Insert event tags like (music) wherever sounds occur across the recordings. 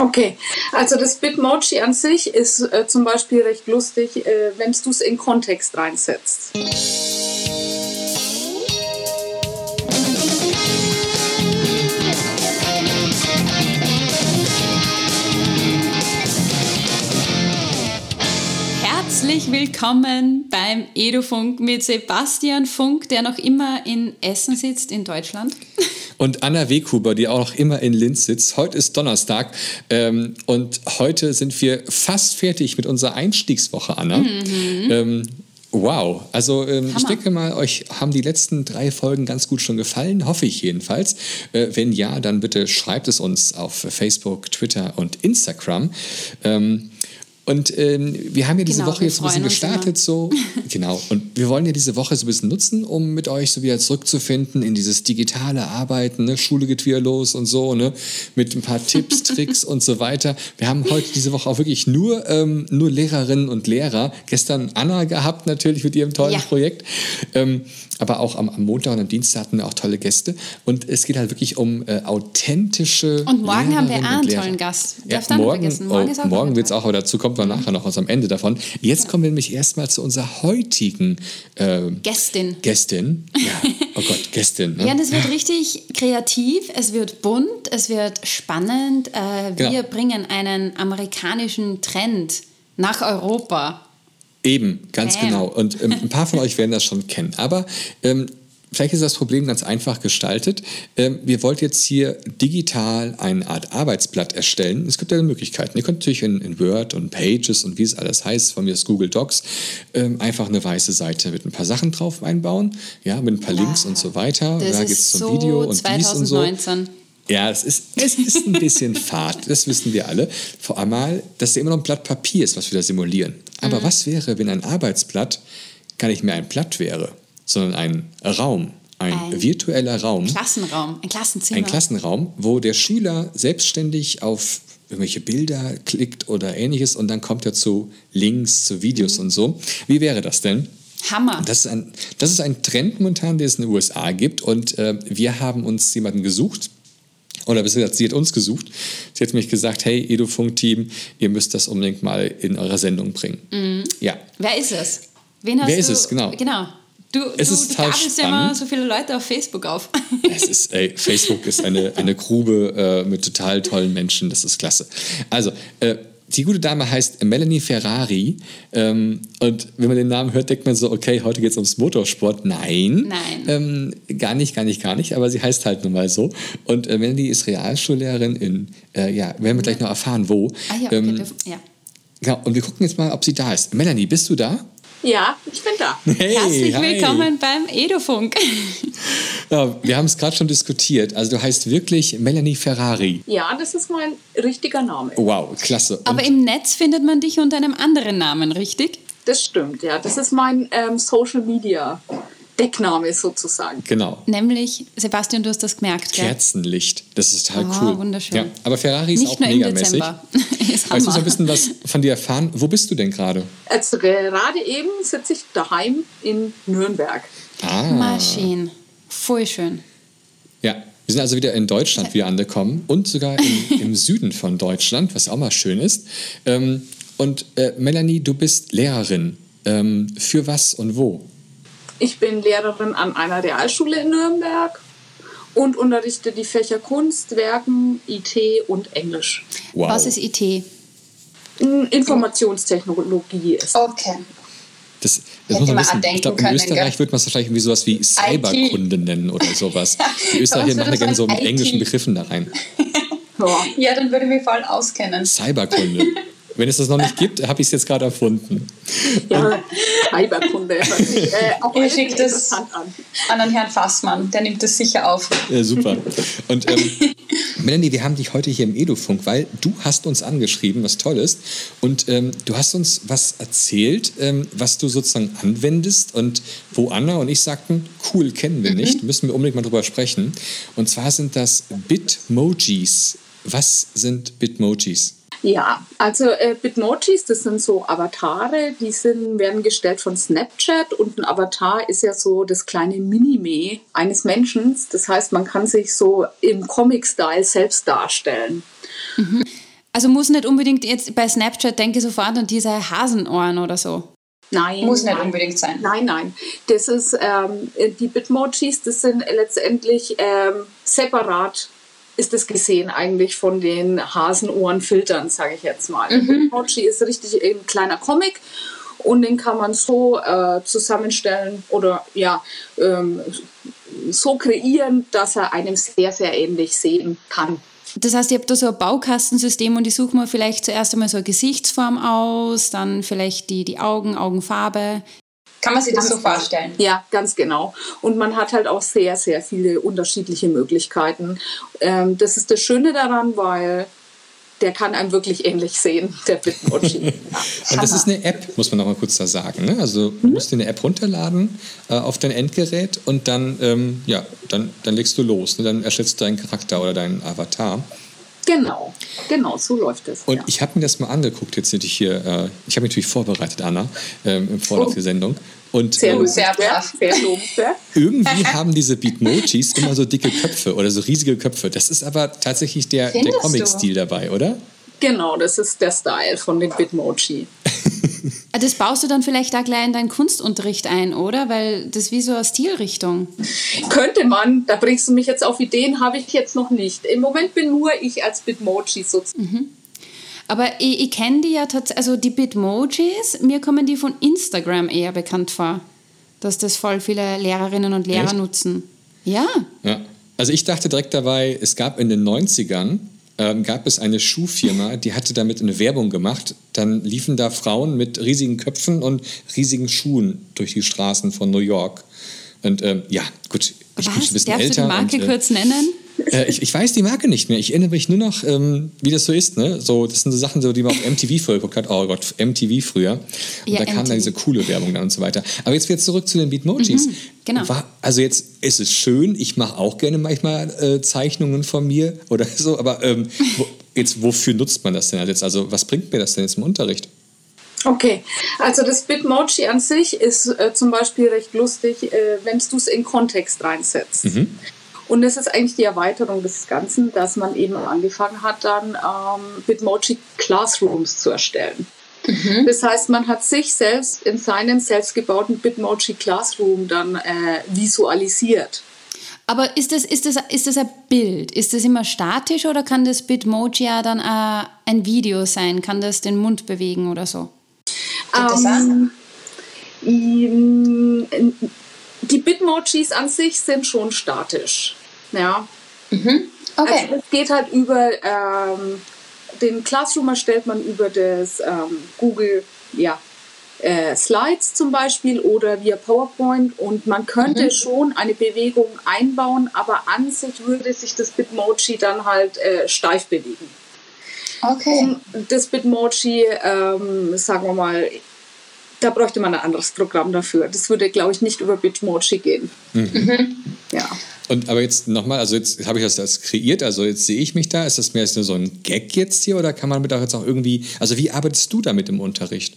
Okay, also das Bitmoji an sich ist äh, zum Beispiel recht lustig, äh, wenn du es in Kontext reinsetzt. Herzlich willkommen beim Edufunk mit Sebastian Funk, der noch immer in Essen sitzt, in Deutschland. Und Anna Weghuber, die auch noch immer in Linz sitzt. Heute ist Donnerstag ähm, und heute sind wir fast fertig mit unserer Einstiegswoche, Anna. Mhm. Ähm, Wow, also ähm, ich denke mal, euch haben die letzten drei Folgen ganz gut schon gefallen, hoffe ich jedenfalls. Äh, wenn ja, dann bitte schreibt es uns auf Facebook, Twitter und Instagram. Ähm, und ähm, wir haben ja diese genau, Woche jetzt ein bisschen gestartet, so. (laughs) Genau. Und wir wollen ja diese Woche so ein bisschen nutzen, um mit euch so wieder zurückzufinden in dieses digitale Arbeiten, ne? Schule geht wieder los und so, ne? Mit ein paar Tipps, (laughs) Tricks und so weiter. Wir haben heute diese Woche auch wirklich nur, ähm, nur Lehrerinnen und Lehrer. Gestern Anna gehabt, natürlich mit ihrem tollen ja. Projekt. Ähm, aber auch am, am, Montag und am Dienstag hatten wir auch tolle Gäste. Und es geht halt wirklich um äh, authentische. Und morgen haben wir einen tollen Gast. Ja, morgen morgen, oh, morgen wird es auch, aber dazu kommt man nachher noch was am Ende davon. Jetzt kommen wir nämlich erstmal zu unserer heutigen äh, Gästin. Gästin. Ja, (laughs) oh Gott, Gästin. Ne? Ja, das wird richtig kreativ, es wird bunt, es wird spannend. Äh, wir genau. bringen einen amerikanischen Trend nach Europa. Eben, ganz Bam. genau. Und ähm, ein paar von euch werden das schon kennen. Aber ähm, vielleicht ist das Problem ganz einfach gestaltet. Ähm, wir wollten jetzt hier digital eine Art Arbeitsblatt erstellen. Es gibt ja Möglichkeiten. Ihr könnt natürlich in, in, Word und Pages und wie es alles heißt, von mir ist Google Docs, ähm, einfach eine weiße Seite mit ein paar Sachen drauf einbauen, ja, mit ein paar ja, Links und so weiter. Das da gibt es so Video und 2019. dies und so. Ja, es ist, es ist ein bisschen (laughs) Fahrt, das wissen wir alle. Vor allem, dass es immer noch ein Blatt Papier ist, was wir da simulieren. Aber mhm. was wäre, wenn ein Arbeitsblatt gar nicht mehr ein Blatt wäre, sondern ein Raum, ein, ein virtueller Raum. Klassenraum, ein Klassenzimmer. Ein Klassenraum, wo der Schüler selbstständig auf irgendwelche Bilder klickt oder ähnliches und dann kommt er zu Links, zu Videos mhm. und so. Wie wäre das denn? Hammer. Das ist ein, das ist ein Trend momentan, den es in den USA gibt und äh, wir haben uns jemanden gesucht, oder besser gesagt, sie hat uns gesucht. Sie hat mich gesagt, hey, Edufunk-Team, ihr müsst das unbedingt mal in eure Sendung bringen. Mhm. Ja. Wer ist es? Wen hast Wer du? ist es, genau. Genau. Du, es du, ist total ja immer so viele Leute auf Facebook auf. (laughs) es ist, ey, Facebook ist eine, eine Grube äh, mit total tollen Menschen, das ist klasse. Also, äh, die gute Dame heißt Melanie Ferrari. Ähm, und wenn man den Namen hört, denkt man so, okay, heute geht es ums Motorsport. Nein. Nein. Ähm, gar nicht, gar nicht, gar nicht. Aber sie heißt halt nun mal so. Und äh, Melanie ist Realschullehrerin in, äh, ja, werden wir gleich noch erfahren, wo. Ah ja, okay, ähm, ja. Genau, und wir gucken jetzt mal, ob sie da ist. Melanie, bist du da? Ja, ich bin da. Hey, Herzlich hi. willkommen beim Edofunk. Ja, wir haben es gerade schon diskutiert. Also du heißt wirklich Melanie Ferrari. Ja, das ist mein richtiger Name. Wow, klasse. Und Aber im Netz findet man dich unter einem anderen Namen, richtig? Das stimmt, ja. Das ist mein ähm, Social Media Deckname sozusagen. Genau. Nämlich, Sebastian, du hast das gemerkt, gell? Kerzenlicht. Das ist total oh, cool. wunderschön. Ja, aber Ferrari ist Nicht auch megamäßig. (laughs) Weißt du so ein bisschen was von dir erfahren? Wo bist du denn gerade? Also gerade eben sitze ich daheim in Nürnberg. Ah. Maschinen. Voll schön. Ja, wir sind also wieder in Deutschland wieder angekommen und sogar im, (laughs) im Süden von Deutschland, was auch mal schön ist. Ähm, und äh, Melanie, du bist Lehrerin. Ähm, für was und wo? Ich bin Lehrerin an einer Realschule in Nürnberg und unterrichte die Fächer Kunst, Werken, IT und Englisch. Wow. Was ist IT? Informationstechnologie ist. Okay. Das, das muss man wissen. Ich glaube, in Österreich würde man es wahrscheinlich irgendwie sowas wie Cyberkunde nennen oder (laughs) sowas. Die Österreicher machen ja gerne so mit englischen Begriffen da rein. ja, dann würde ich mich voll auskennen. Cyberkunde. (laughs) Wenn es das noch nicht gibt, habe ich es jetzt gerade erfunden. Ja, Cyberkunde. (laughs) Äh, auch ich schicke das an. an den Herrn Fassmann, der nimmt das sicher auf. Ja, super. Und ähm, (laughs) Melanie, wir haben dich heute hier im Edufunk, weil du hast uns angeschrieben, was toll ist. Und ähm, du hast uns was erzählt, ähm, was du sozusagen anwendest und wo Anna und ich sagten, cool, kennen wir nicht, mhm. müssen wir unbedingt mal drüber sprechen. Und zwar sind das Bitmojis. Was sind Bitmojis? Ja, also äh, Bitmojis, das sind so Avatare, die sind, werden gestellt von Snapchat und ein Avatar ist ja so das kleine Minime eines Menschen. Das heißt, man kann sich so im Comic-Style selbst darstellen. Mhm. Also muss nicht unbedingt jetzt bei Snapchat denke ich sofort an diese Hasenohren oder so. Nein. Muss nicht nein. unbedingt sein. Nein, nein. Das ist, ähm, die Bitmojis, das sind letztendlich ähm, separat ist das gesehen eigentlich von den Hasenohrenfiltern, sage ich jetzt mal. Mhm. Bitmoji ist richtig ein kleiner Comic und den kann man so äh, zusammenstellen oder ja, ähm, so kreieren, dass er einem sehr, sehr ähnlich sehen kann. Das heißt, ihr habt da so ein Baukastensystem und ich suche mir vielleicht zuerst einmal so eine Gesichtsform aus, dann vielleicht die, die Augen, Augenfarbe. Kann man sich das so vorstellen? Ja, ganz genau. Und man hat halt auch sehr, sehr viele unterschiedliche Möglichkeiten. Ähm, das ist das Schöne daran, weil der kann einem wirklich ähnlich sehen, (laughs) der Bitmoji. (laughs) Und das ist eine App, muss man noch mal kurz da sagen. Ne? Also du mhm. musst dir eine App runterladen äh, auf dein Endgerät und dann, ähm, ja, dann, dann legst du los. Ne? Dann erstellst du deinen Charakter oder deinen Avatar. Genau, genau, so läuft es. Und ja. ich habe mir das mal angeguckt, jetzt sind ich hier, äh, ich habe mich natürlich vorbereitet, Anna, ähm, im Vorlauf oh. der Sendung. Und, sehr, ähm, sehr brav, sehr (laughs) Irgendwie haben diese Beatmojis immer so dicke Köpfe oder so riesige Köpfe. Das ist aber tatsächlich der, der Comic-Stil dabei, oder? Genau, das ist der Style von den Bitmoji. Ah, das baust du dann vielleicht da gleich in deinen Kunstunterricht ein, oder? Weil das ist wie so eine Stilrichtung. Könnte man, da bringst du mich jetzt auf Ideen, habe ich jetzt noch nicht. Im Moment bin nur ich als Bitmoji sozusagen. Mhm. Aber ich, ich kenne die ja tatsächlich, also die Bitmojis, mir kommen die von Instagram eher bekannt vor, dass das voll viele Lehrerinnen und Lehrer Echt? nutzen. Ja. Ja. Also ich dachte direkt dabei, es gab in den 90ern ähm, gab es eine Schuhfirma, die hatte damit eine Werbung gemacht. Dann liefen da Frauen mit riesigen Köpfen und riesigen Schuhen durch die Straßen von New York. Und ähm, ja, gut, ich Was? bin ein bisschen Darfst älter. Darfst du die Marke und, äh, kurz nennen? Äh, ich, ich, weiß die Marke nicht mehr. Ich erinnere mich nur noch, ähm, wie das so ist. Ne? So, das sind so Sachen, so, die man auf MTV früher geguckt hat. Oh Gott, MTV früher. Und ja, da kam MTV. dann diese coole Werbung dann und so weiter. Aber jetzt wieder zurück zu den Beatmojis. Mhm, genau. War, also jetzt ist es schön. Ich mache auch gerne manchmal äh, Zeichnungen von mir oder (laughs) so. Aber ähm, wo, jetzt, wofür nutzt man das denn jetzt? Also was bringt mir das denn jetzt im Unterricht? Okay, also das Bitmoji an sich ist äh, zum Beispiel recht lustig, äh, wenn du es in Kontext reinsetzt. Mhm. Und das ist eigentlich die Erweiterung des Ganzen, dass man eben angefangen hat, dann ähm, Bitmoji Classrooms zu erstellen. Mhm. Das heißt, man hat sich selbst in seinem selbstgebauten Bitmoji Classroom dann äh, visualisiert. Aber ist das, ist, das, ist das ein Bild? Ist das immer statisch oder kann das Bitmoji ja dann äh, ein Video sein? Kann das den Mund bewegen oder so? Ähm, die Bitmojis an sich sind schon statisch. Ja. Mhm. Okay. Also es geht halt über ähm, den Classroom erstellt man über das ähm, Google ja, äh, Slides zum Beispiel oder via PowerPoint und man könnte mhm. schon eine Bewegung einbauen, aber an sich würde sich das Bitmoji dann halt äh, steif bewegen. Okay. Um das Bitmoji, ähm, sagen wir mal, da bräuchte man ein anderes Programm dafür. Das würde, glaube ich, nicht über Bitmoji gehen. Mhm. Mhm. Ja. Und aber jetzt nochmal, also jetzt habe ich das, das kreiert, also jetzt sehe ich mich da. Ist das mehr nur so ein Gag jetzt hier oder kann man mit auch jetzt auch irgendwie, also wie arbeitest du damit im Unterricht?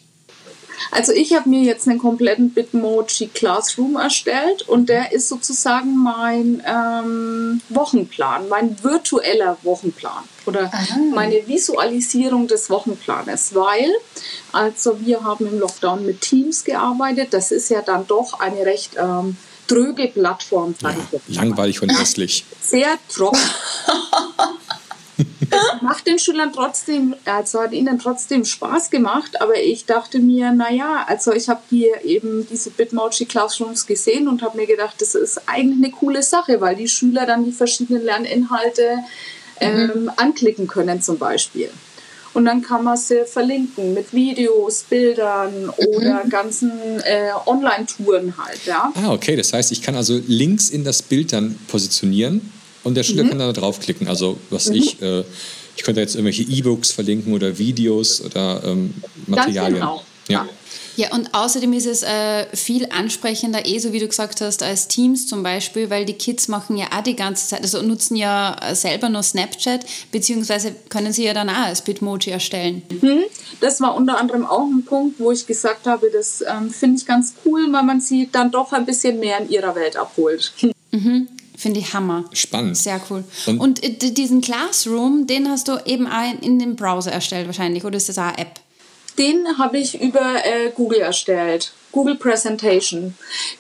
Also ich habe mir jetzt einen kompletten Bitmoji Classroom erstellt und der ist sozusagen mein ähm, Wochenplan, mein virtueller Wochenplan oder Aha. meine Visualisierung des Wochenplanes, weil also wir haben im Lockdown mit Teams gearbeitet. Das ist ja dann doch eine recht ähm, tröge Plattform. Ja, langweilig und hässlich. Sehr trocken. (laughs) macht den Schülern trotzdem, also hat ihnen trotzdem Spaß gemacht, aber ich dachte mir, naja, also ich habe hier eben diese Bitmoji Classrooms gesehen und habe mir gedacht, das ist eigentlich eine coole Sache, weil die Schüler dann die verschiedenen Lerninhalte ähm, mhm. anklicken können zum Beispiel. Und dann kann man sie verlinken mit Videos, Bildern oder mhm. ganzen äh, Online-Touren halt. Ja? Ah, okay. Das heißt, ich kann also Links in das Bild dann positionieren und der Schüler mhm. kann da draufklicken. Also was mhm. ich, äh, ich könnte jetzt irgendwelche E-Books verlinken oder Videos oder ähm, Materialien. Ganz genau. Ja. Ja, und außerdem ist es äh, viel ansprechender, eh so wie du gesagt hast, als Teams zum Beispiel, weil die Kids machen ja auch die ganze Zeit, also nutzen ja selber nur Snapchat, beziehungsweise können sie ja dann auch als Bitmoji erstellen. Mhm. Das war unter anderem auch ein Punkt, wo ich gesagt habe, das ähm, finde ich ganz cool, weil man sie dann doch ein bisschen mehr in ihrer Welt abholt. Mhm. Finde ich Hammer. Spannend. Sehr cool. Und, Und äh, diesen Classroom, den hast du eben auch in dem Browser erstellt wahrscheinlich, oder ist das auch eine App? Den habe ich über äh, Google erstellt. Google Presentation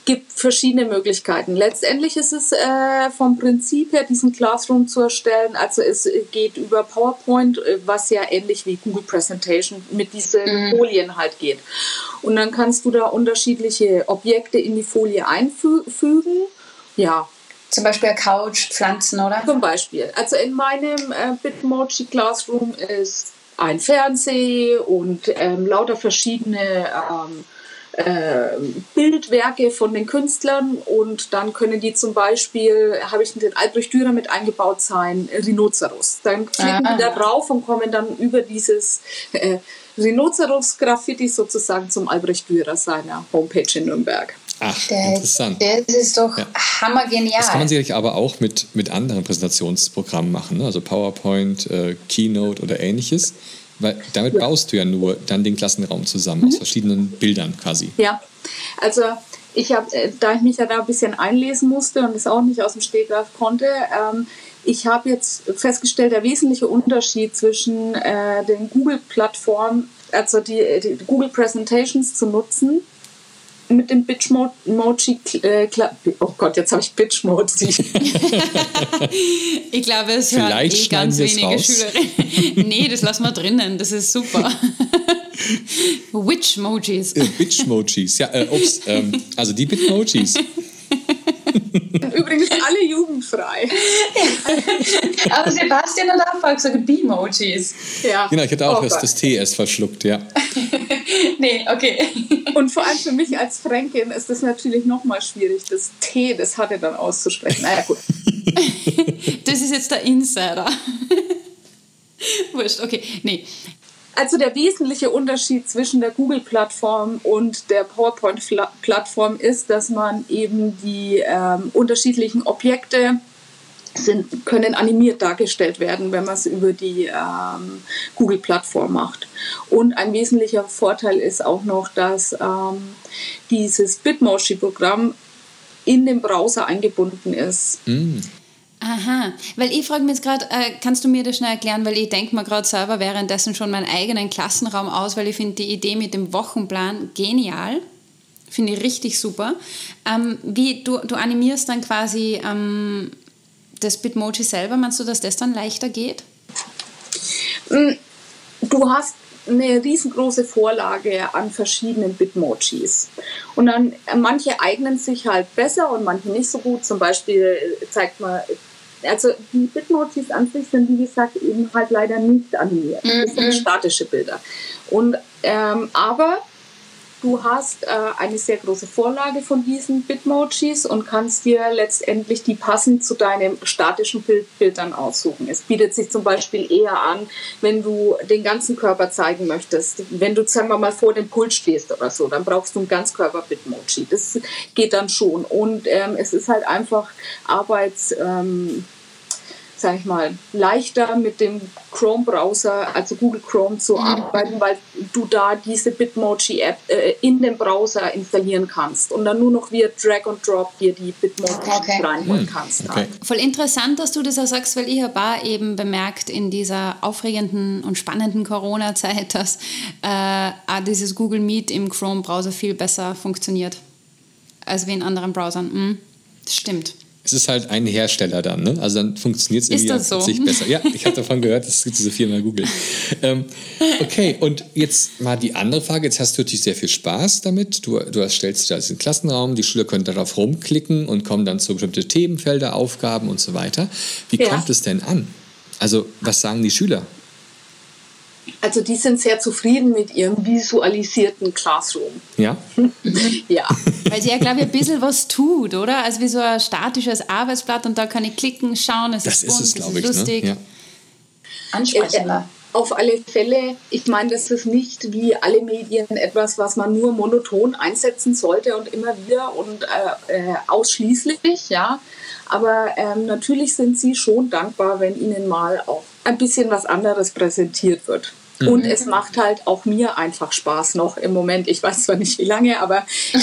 gibt verschiedene Möglichkeiten. Letztendlich ist es äh, vom Prinzip her, diesen Classroom zu erstellen. Also es geht über PowerPoint, äh, was ja ähnlich wie Google Präsentation mit diesen mhm. Folien halt geht. Und dann kannst du da unterschiedliche Objekte in die Folie einfügen. Ja, zum Beispiel Couch, Pflanzen, oder? Zum Beispiel. Also in meinem äh, Bitmoji Classroom ist ein Fernseher und ähm, lauter verschiedene ähm, äh, Bildwerke von den Künstlern und dann können die zum Beispiel, habe ich den Albrecht Dürer mit eingebaut sein, Rhinoceros. Dann klicken ah. die da drauf und kommen dann über dieses äh, Rhinoceros-Graffiti sozusagen zum Albrecht Dürer seiner Homepage in Nürnberg. Ach, der, interessant. Das ist doch ja. hammergenial. Das kann man sicherlich aber auch mit, mit anderen Präsentationsprogrammen machen, ne? also PowerPoint, äh, Keynote oder ähnliches. Weil damit baust du ja nur dann den Klassenraum zusammen mhm. aus verschiedenen Bildern quasi. Ja, also ich habe, äh, da ich mich ja da ein bisschen einlesen musste und es auch nicht aus dem Stegreif konnte, ähm, ich habe jetzt festgestellt, der wesentliche Unterschied zwischen äh, den Google-Plattformen, also die, die Google Presentations zu nutzen mit dem Bitch-Moji. Äh, oh Gott, jetzt habe ich Bitch-Moji. (laughs) ich glaube, es hören eh ganz wenige Schülerinnen. (laughs) nee, das lassen wir drinnen. Das ist super. (laughs) Witch-Mojis. Äh, Bitch-Mojis. Ja, äh, ups. Ähm, also die Bitmojis. (laughs) Übrigens alle jugendfrei. (laughs) Aber Sebastian hat auch gesagt B-Mojis. Ja. Genau, ich hatte auch oh das, das TS verschluckt, ja. (laughs) nee, okay. Und vor allem für mich als Fränkin ist das natürlich nochmal schwierig, das T, das hatte dann auszusprechen. Naja, gut. das ist jetzt der Insider. Wurscht, okay. Nee. Also der wesentliche Unterschied zwischen der Google-Plattform und der PowerPoint-Plattform ist, dass man eben die ähm, unterschiedlichen Objekte sind, können animiert dargestellt werden, wenn man es über die ähm, Google-Plattform macht. Und ein wesentlicher Vorteil ist auch noch, dass ähm, dieses Bitmoji-Programm in den Browser eingebunden ist. Mm. Aha, weil ich frage mich jetzt gerade, äh, kannst du mir das schnell erklären, weil ich denke mir gerade selber währenddessen schon meinen eigenen Klassenraum aus, weil ich finde die Idee mit dem Wochenplan genial. Finde ich richtig super. Ähm, wie du, du animierst dann quasi ähm, das Bitmoji selber, meinst du, dass das dann leichter geht? Mm, du hast eine riesengroße Vorlage an verschiedenen Bitmojis. Und dann äh, manche eignen sich halt besser und manche nicht so gut. Zum Beispiel äh, zeigt man, also die Bitmojis an sich sind wie gesagt eben halt leider nicht animiert. Das sind mhm. statische Bilder. Und ähm, aber Du hast äh, eine sehr große Vorlage von diesen Bitmojis und kannst dir letztendlich die passend zu deinem statischen Bild, Bild dann aussuchen. Es bietet sich zum Beispiel eher an, wenn du den ganzen Körper zeigen möchtest. Wenn du, sagen wir mal, vor dem Pult stehst oder so, dann brauchst du ein Ganzkörper-Bitmoji. Das geht dann schon. Und ähm, es ist halt einfach Arbeits... Ähm, sage ich mal, leichter mit dem Chrome-Browser, also Google Chrome, zu mhm. arbeiten, weil du da diese Bitmoji-App äh, in den Browser installieren kannst und dann nur noch via Drag and Drop dir die Bitmoji okay. reinholen mhm. kannst. Okay. Voll interessant, dass du das auch sagst, weil ich habe eben bemerkt in dieser aufregenden und spannenden Corona-Zeit, (laughs) dass äh, dieses Google Meet im Chrome-Browser viel besser funktioniert als wie in anderen Browsern. Mhm. Das stimmt es ist halt ein Hersteller dann, ne? Also dann funktioniert es irgendwie das so? sich besser. Ja, ich habe davon gehört, es gibt diese Firma Google. Ähm, okay, und jetzt mal die andere Frage. Jetzt hast du natürlich sehr viel Spaß damit. Du, du erstellst da diesen Klassenraum, die Schüler können darauf rumklicken und kommen dann zu bestimmten Themenfelder, Aufgaben und so weiter. Wie ja. kommt es denn an? Also, was sagen die Schüler? Also die sind sehr zufrieden mit ihrem visualisierten Classroom. Ja? (laughs) ja. Weil sie ja, glaube ich, ein bisschen was tut, oder? Also wie so ein statisches Arbeitsblatt und da kann ich klicken, schauen, es das ist bunt, ist es, es ist ich, lustig. Ne? Ja. Ansprechender. Äh, auf alle Fälle, ich meine, das ist nicht wie alle Medien etwas, was man nur monoton einsetzen sollte und immer wieder und äh, äh, ausschließlich, ja. Aber ähm, natürlich sind sie schon dankbar, wenn ihnen mal auch ein bisschen was anderes präsentiert wird. Mhm. Und es macht halt auch mir einfach Spaß noch im Moment. Ich weiß zwar nicht wie lange, aber (laughs) ja.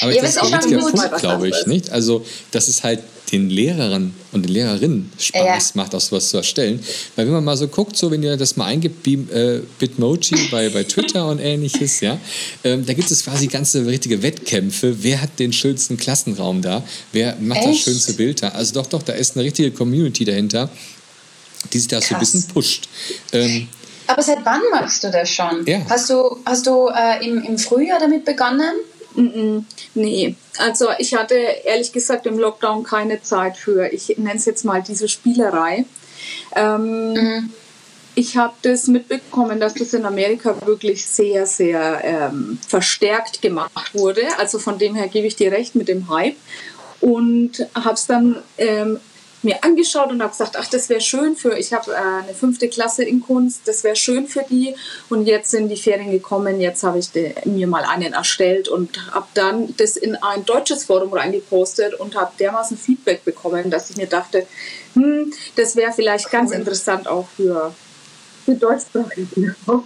Aber Ja, das aber ist es ist auch der schon Punkt, gut. glaube ich, nicht? Also, dass es halt den Lehrern und den Lehrerinnen Spaß Ja. macht, auch sowas zu erstellen. Weil wenn man mal so guckt, so wenn ihr das mal eingibt, Beam, äh, Bitmoji bei, bei Twitter und ähnliches, ja, ähm, da gibt es quasi ganze richtige Wettkämpfe. Wer hat den schönsten Klassenraum da? Wer macht das Echt? schönste Bild da? Also doch, doch, da ist eine richtige Community dahinter, die sich da so ein bisschen pusht. Ähm, Aber seit wann machst du das schon? Ja. Hast du, hast du äh, im, im Frühjahr damit begonnen? Nee, also ich hatte ehrlich gesagt im Lockdown keine Zeit für, ich nenne es jetzt mal diese Spielerei. Ähm, Ich habe das mitbekommen, dass das in Amerika wirklich sehr, sehr ähm, verstärkt gemacht wurde. Also von dem her gebe ich dir recht mit dem Hype. Und habe es dann ähm, mir angeschaut und habe gesagt, ach, das wäre schön für, ich habe äh, eine fünfte Klasse in Kunst, das wäre schön für die. Und jetzt sind die Ferien gekommen, jetzt habe ich de, mir mal einen erstellt und habe dann das in ein deutsches Forum reingepostet und habe dermaßen Feedback bekommen, dass ich mir dachte, hm, das wäre vielleicht ganz interessant auch für, für Deutschsprachige. (laughs)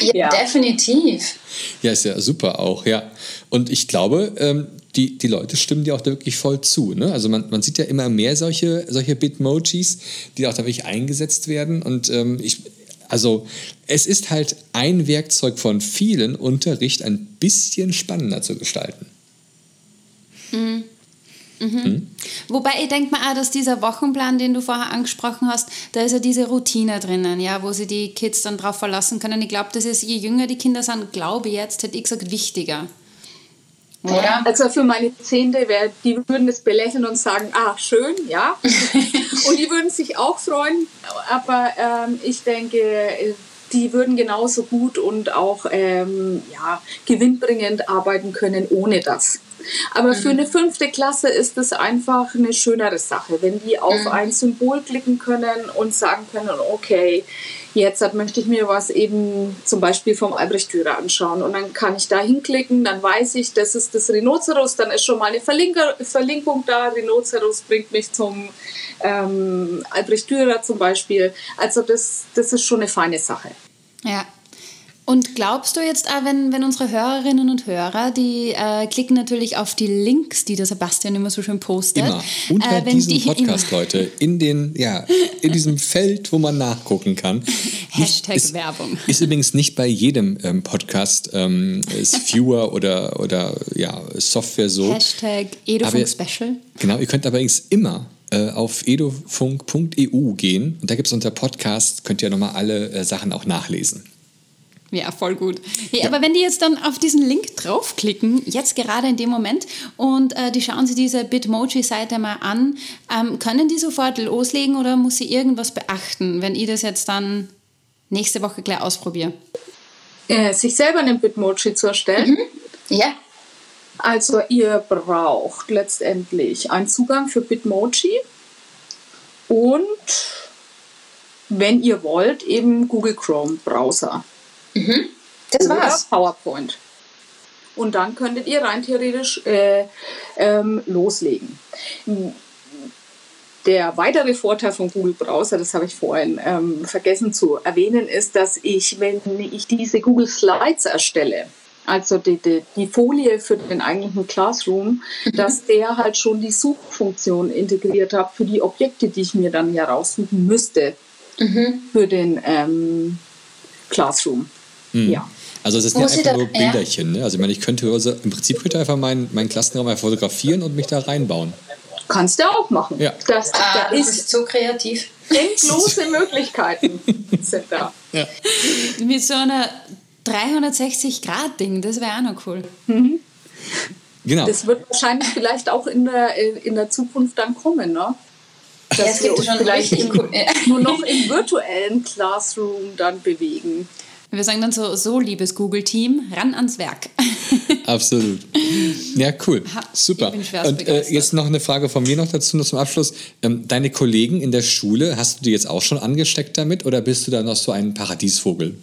Ja, Ja. definitiv. Ja, ist ja super auch, ja. Und ich glaube, ähm, die, die Leute stimmen dir auch da wirklich voll zu. Ne? Also man, man sieht ja immer mehr solche, solche Bitmojis, die auch da wirklich eingesetzt werden. Und ähm, ich, also es ist halt ein Werkzeug von vielen, Unterricht ein bisschen spannender zu gestalten. Wobei ich denke mal auch, dass dieser Wochenplan, den du vorher angesprochen hast, da ist ja diese Routine drinnen, ja, wo sie die Kids dann drauf verlassen können. Ich glaube, das ist, je jünger die Kinder sind, glaube ich jetzt, hätte ich gesagt, wichtiger. Oder? Also für meine Zehnte, wär, die würden es belächeln und sagen, ah, schön, ja. (laughs) und die würden sich auch freuen, aber ähm, ich denke, die würden genauso gut und auch ähm, ja, gewinnbringend arbeiten können ohne das. Aber für eine fünfte Klasse ist es einfach eine schönere Sache, wenn die auf ein Symbol klicken können und sagen können, okay, jetzt möchte ich mir was eben zum Beispiel vom Albrecht Dürer anschauen und dann kann ich da hinklicken, dann weiß ich, das ist das Rhinoceros, dann ist schon mal eine Verlinkung da, Rhinoceros bringt mich zum ähm, Albrecht Dürer zum Beispiel. Also das, das ist schon eine feine Sache. Ja. Und glaubst du jetzt auch, wenn, wenn unsere Hörerinnen und Hörer, die äh, klicken natürlich auf die Links, die der Sebastian immer so schön postet. Immer. Unter äh, wenn diesem die- Podcast, Leute, in, den, ja, in diesem (laughs) Feld, wo man nachgucken kann. Hashtag ist, Werbung. Ist übrigens nicht bei jedem ähm, Podcast ähm, ist (laughs) Viewer oder, oder ja, Software so. Hashtag Aber- Edufunk Special. Genau, ihr könnt allerdings immer äh, auf edufunk.eu gehen und da gibt es unter Podcast, könnt ihr nochmal alle äh, Sachen auch nachlesen. Ja, voll gut. Ja, Aber wenn die jetzt dann auf diesen Link draufklicken, jetzt gerade in dem Moment, und äh, die schauen sich diese Bitmoji-Seite mal an, ähm, können die sofort loslegen oder muss sie irgendwas beachten, wenn ich das jetzt dann nächste Woche gleich ausprobiere? Äh, sich selber einen Bitmoji zu erstellen. Ja. Also ihr braucht letztendlich einen Zugang für Bitmoji und wenn ihr wollt, eben Google Chrome Browser. Das oder war's. PowerPoint. Und dann könntet ihr rein theoretisch äh, ähm, loslegen. Der weitere Vorteil von Google Browser, das habe ich vorhin ähm, vergessen zu erwähnen, ist, dass ich, wenn ich diese Google Slides erstelle, also die, die, die Folie für den eigentlichen Classroom, dass der halt schon die Suchfunktion integriert hat für die Objekte, die ich mir dann hier raussuchen müsste für den ähm, Classroom. Ja. Also es ist nicht einfach nur ja. Bilderchen. Ne? Also ich meine, ich könnte also im Prinzip könnte einfach meinen, meinen Klassenraum einfach fotografieren und mich da reinbauen. Kannst du auch machen. Ja. Das, Ah, da das ist ist so kreativ. endlose (laughs) Möglichkeiten sind da. Mit so einer 360-Grad-Ding, das wäre auch noch cool. Genau. Das wird wahrscheinlich vielleicht auch in der, in der Zukunft dann kommen, ne? Ja, es gibt schon richtig cool. Ja. nur noch im virtuellen Classroom dann bewegen. Wir sagen dann so, so liebes Google-Team, ran ans Werk. (laughs) Absolut. Ja, cool. Super. ich bin schwerst Und äh, jetzt noch eine Frage von mir noch dazu, noch zum Abschluss. Ähm, deine Kollegen in der Schule, hast du die jetzt auch schon angesteckt damit oder bist du da noch so ein Paradiesvogel?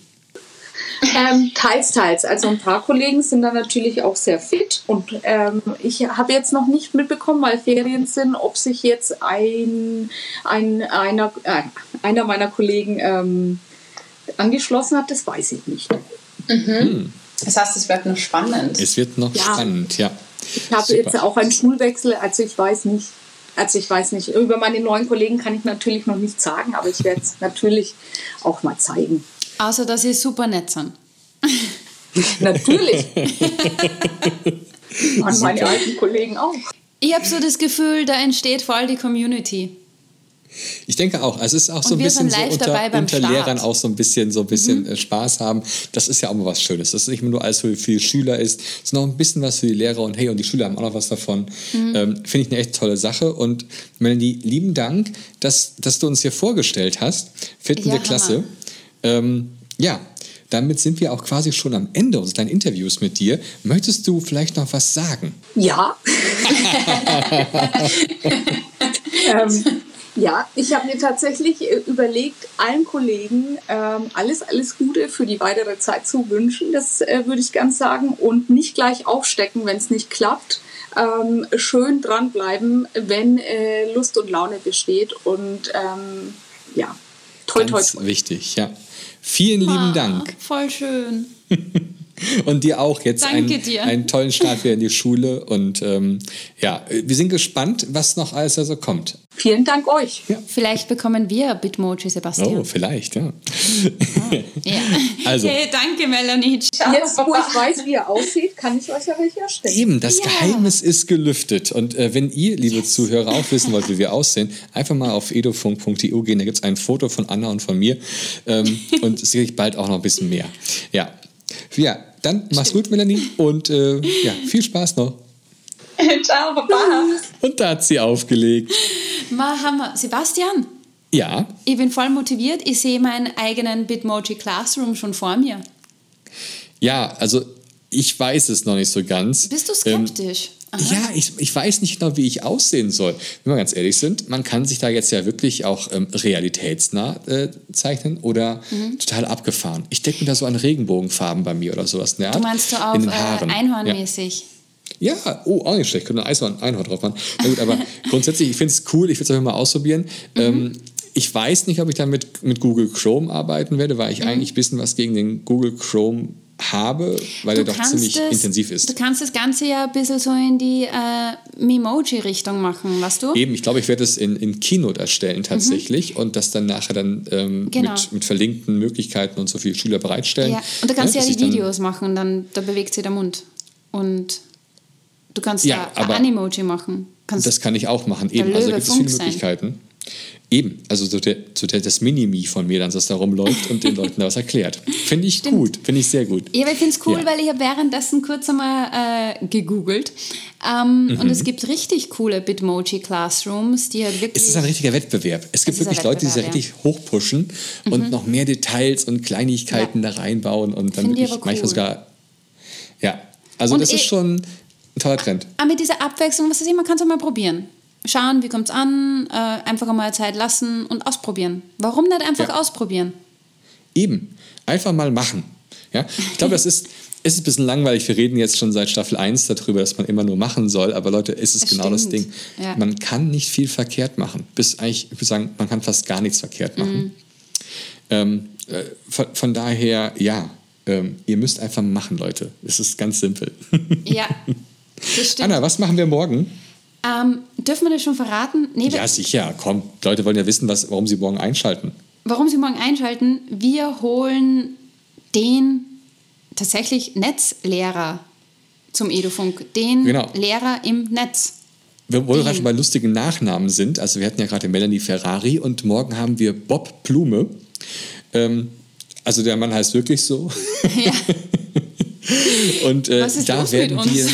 Ähm, teils, teils. Also ein paar Kollegen sind da natürlich auch sehr fit und ähm, ich habe jetzt noch nicht mitbekommen, weil Ferien sind, ob sich jetzt ein, ein einer, äh, einer meiner Kollegen ähm, angeschlossen hat, das weiß ich nicht. Das heißt, es wird noch spannend. Es wird noch ja. spannend, ja. Ich habe jetzt auch einen Schulwechsel, also ich weiß nicht, also ich weiß nicht, über meine neuen Kollegen kann ich natürlich noch nichts sagen, aber ich werde es natürlich auch mal zeigen. Außer, dass sie super nett sind. (laughs) natürlich. (laughs) Und meine alten Kollegen auch. Ich habe so das Gefühl, da entsteht voll die Community. Ich denke auch. Also es ist auch so ein bisschen so unter, unter Lehrern auch so ein bisschen so ein bisschen mhm. Äh, Spaß haben. Das ist ja auch mal was Schönes. Das ist nicht nur alles für, für die Schüler ist, es ist noch ein bisschen was für die Lehrer und hey, und die Schüler haben auch noch was davon. Mhm. Ähm, Finde ich eine echt tolle Sache. Und Melanie, lieben Dank, dass, dass du uns hier vorgestellt hast. Finden ja, wir klasse. Ähm, ja, damit sind wir auch quasi schon am Ende unseres kleinen Interviews mit dir. Möchtest du vielleicht noch was sagen? Ja. (laughs) (laughs) ähm, ja, ich habe mir tatsächlich äh, überlegt, allen Kollegen ähm, alles, alles Gute für die weitere Zeit zu wünschen. Das äh, würde ich ganz sagen. Und nicht gleich aufstecken, wenn es nicht klappt. Ähm, schön dranbleiben, wenn äh, Lust und Laune besteht. Und ähm, ja, toi, toi, toi. Wichtig, ja. Vielen lieben ah, Dank. Voll schön. (laughs) und dir auch jetzt einen, dir. einen, tollen Start wieder in die Schule. Und ähm, ja, wir sind gespannt, was noch alles also kommt. Vielen Dank euch. Ja. Vielleicht bekommen wir Bitmoji, Sebastian. Oh, vielleicht, ja. Oh, ja. (laughs) Also. Hey, danke, Melanie. Ciao. Jetzt, wo ich weiß, wie er aussieht, kann ich euch ja welche erstellen. Eben, das ja. Geheimnis ist gelüftet. Und äh, wenn ihr, liebe yes. Zuhörer, auch wissen wollt, wie wir aussehen, einfach mal auf edofunk.eu gehen. Da gibt es ein Foto von Anna und von mir. Ähm, und sicherlich bald auch noch ein bisschen mehr. Ja. Ja, dann mach's gut, Melanie. Und äh, ja, viel Spaß noch. (laughs) Ciao, Papa. Und da hat sie aufgelegt. Ma, Hammer. Sebastian. Ja. Ich bin voll motiviert. Ich sehe meinen eigenen Bitmoji Classroom schon vor mir. Ja, also ich weiß es noch nicht so ganz. Bist du skeptisch? Ähm, ja, ich, ich weiß nicht genau, wie ich aussehen soll. Wenn wir ganz ehrlich sind, man kann sich da jetzt ja wirklich auch ähm, realitätsnah äh, zeichnen oder mhm. total abgefahren. Ich denke mir da so an Regenbogenfarben bei mir oder sowas. Ne? Du meinst du auch äh, Einhornmäßig? Ja. ja. oh, auch nicht schlecht. Könnte ein Einhorn, Einhorn drauf machen. Na gut, aber (laughs) grundsätzlich, ich finde es cool, ich will es einfach mal ausprobieren. Mhm. Ähm, ich weiß nicht, ob ich damit mit Google Chrome arbeiten werde, weil ich mhm. eigentlich ein bisschen was gegen den Google Chrome habe, weil du er doch ziemlich das, intensiv ist. Du kannst das Ganze ja ein bisschen so in die äh, Memoji-Richtung machen, weißt du? Eben, ich glaube, ich werde es in, in Keynote erstellen tatsächlich mhm. und das dann nachher dann ähm, genau. mit, mit, verlinkten Möglichkeiten und so viele Schüler bereitstellen. Ja. Und da kannst ja, du ja die Videos machen und dann da bewegt sich der Mund. Und du kannst ja, ja ein Animoji machen. Kannst das kann ich auch machen. Eben, also da gibt es viele Möglichkeiten. Eben, also so, der, so der, das Mini-Me von mir, dann, das da rumläuft und den Leuten da was erklärt. Finde ich Stimmt. gut, finde ich sehr gut. Ja, ich finde es cool, ja. weil ich habe währenddessen kurz einmal äh, gegoogelt ähm, mhm. und es gibt richtig coole Bitmoji-Classrooms, die halt wirklich... Es ist ein richtiger Wettbewerb. Es gibt wirklich Leute, die sich ja. richtig hochpushen mhm. und noch mehr Details und Kleinigkeiten ja. da reinbauen und dann wirklich cool. manchmal sogar... Ja, also und das ist schon ein toller Trend. Aber mit dieser Abwechslung, was weiß ich, man kann es auch mal probieren schauen, wie kommt es an, äh, einfach mal Zeit lassen und ausprobieren. Warum nicht einfach ja. ausprobieren? Eben, einfach mal machen. Ja? Ich glaube, das ist, (laughs) ist ein bisschen langweilig. Wir reden jetzt schon seit Staffel 1 darüber, dass man immer nur machen soll. Aber Leute, ist es das genau stimmt. das Ding. Ja. Man kann nicht viel verkehrt machen. Bis eigentlich, ich würde sagen, man kann fast gar nichts verkehrt machen. Mhm. Ähm, äh, von, von, daher, ja, ähm, ihr müsst einfach machen, Leute. Es ist ganz simpel. Ja, (laughs) das stimmt. Anna, was machen wir morgen? Ähm, dürfen wir das schon verraten? Nee, ja, sicher. Komm, die Leute wollen ja wissen, was, warum sie morgen einschalten. Warum sie morgen einschalten? Wir holen den tatsächlich Netzlehrer zum Edufunk. Den genau. Lehrer im Netz. Wir wollen gerade schon bei lustigen Nachnamen sind. Also wir hatten ja gerade Melanie Ferrari und morgen haben wir Bob Blume. Ähm, also der Mann heißt wirklich so. Ja. (laughs) (laughs) und äh, da werden wir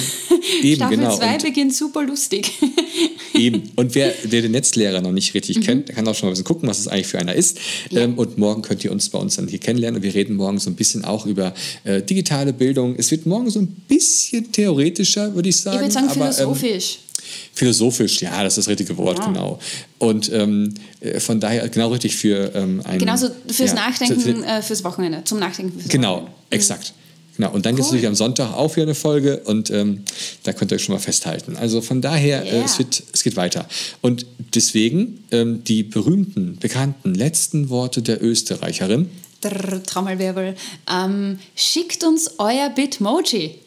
(laughs) Eben, Staffel genau. 2 beginnt super lustig. (laughs) eben. Und wer, wer den Netzlehrer noch nicht richtig mhm. kennt, der kann auch schon mal ein bisschen gucken, was es eigentlich für einer ist. Ja. Ähm, und morgen könnt ihr uns bei uns dann hier kennenlernen. Und wir reden morgen so ein bisschen auch über äh, digitale Bildung. Es wird morgen so ein bisschen theoretischer, würde ich sagen. Ich würde sagen aber, philosophisch. Ähm, philosophisch, ja, das ist das richtige Wort, ja. genau. Und ähm, äh, von daher genau richtig für ähm, ein... Genauso fürs ja, Nachdenken, äh, fürs Wochenende, zum Nachdenken fürs genau, Wochenende. Genau, exakt. Genau, und dann cool. gibt es natürlich am Sonntag auch wieder eine Folge und ähm, da könnt ihr euch schon mal festhalten. Also von daher, yeah. äh, es, wird, es geht weiter. Und deswegen ähm, die berühmten, bekannten letzten Worte der Österreicherin. drrr, Trommelwirbel, ähm, schickt uns euer Bitmoji.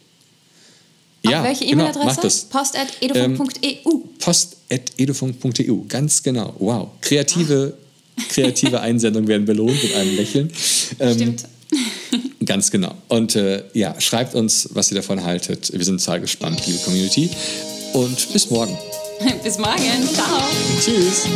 Ja, Auf welche genau, E-Mail-Adresse? das. post.edufunk.eu. post.edufunk.eu, E ganz genau. Wow. Kreative, kreative (laughs) Einsendungen werden belohnt mit einem Lächeln. Ähm, Stimmt. Ganz genau. Und äh, ja, schreibt uns, was ihr davon haltet. Wir sind total gespannt, liebe Community. Und bis morgen. (laughs) Bis morgen. Ciao. Tschüss.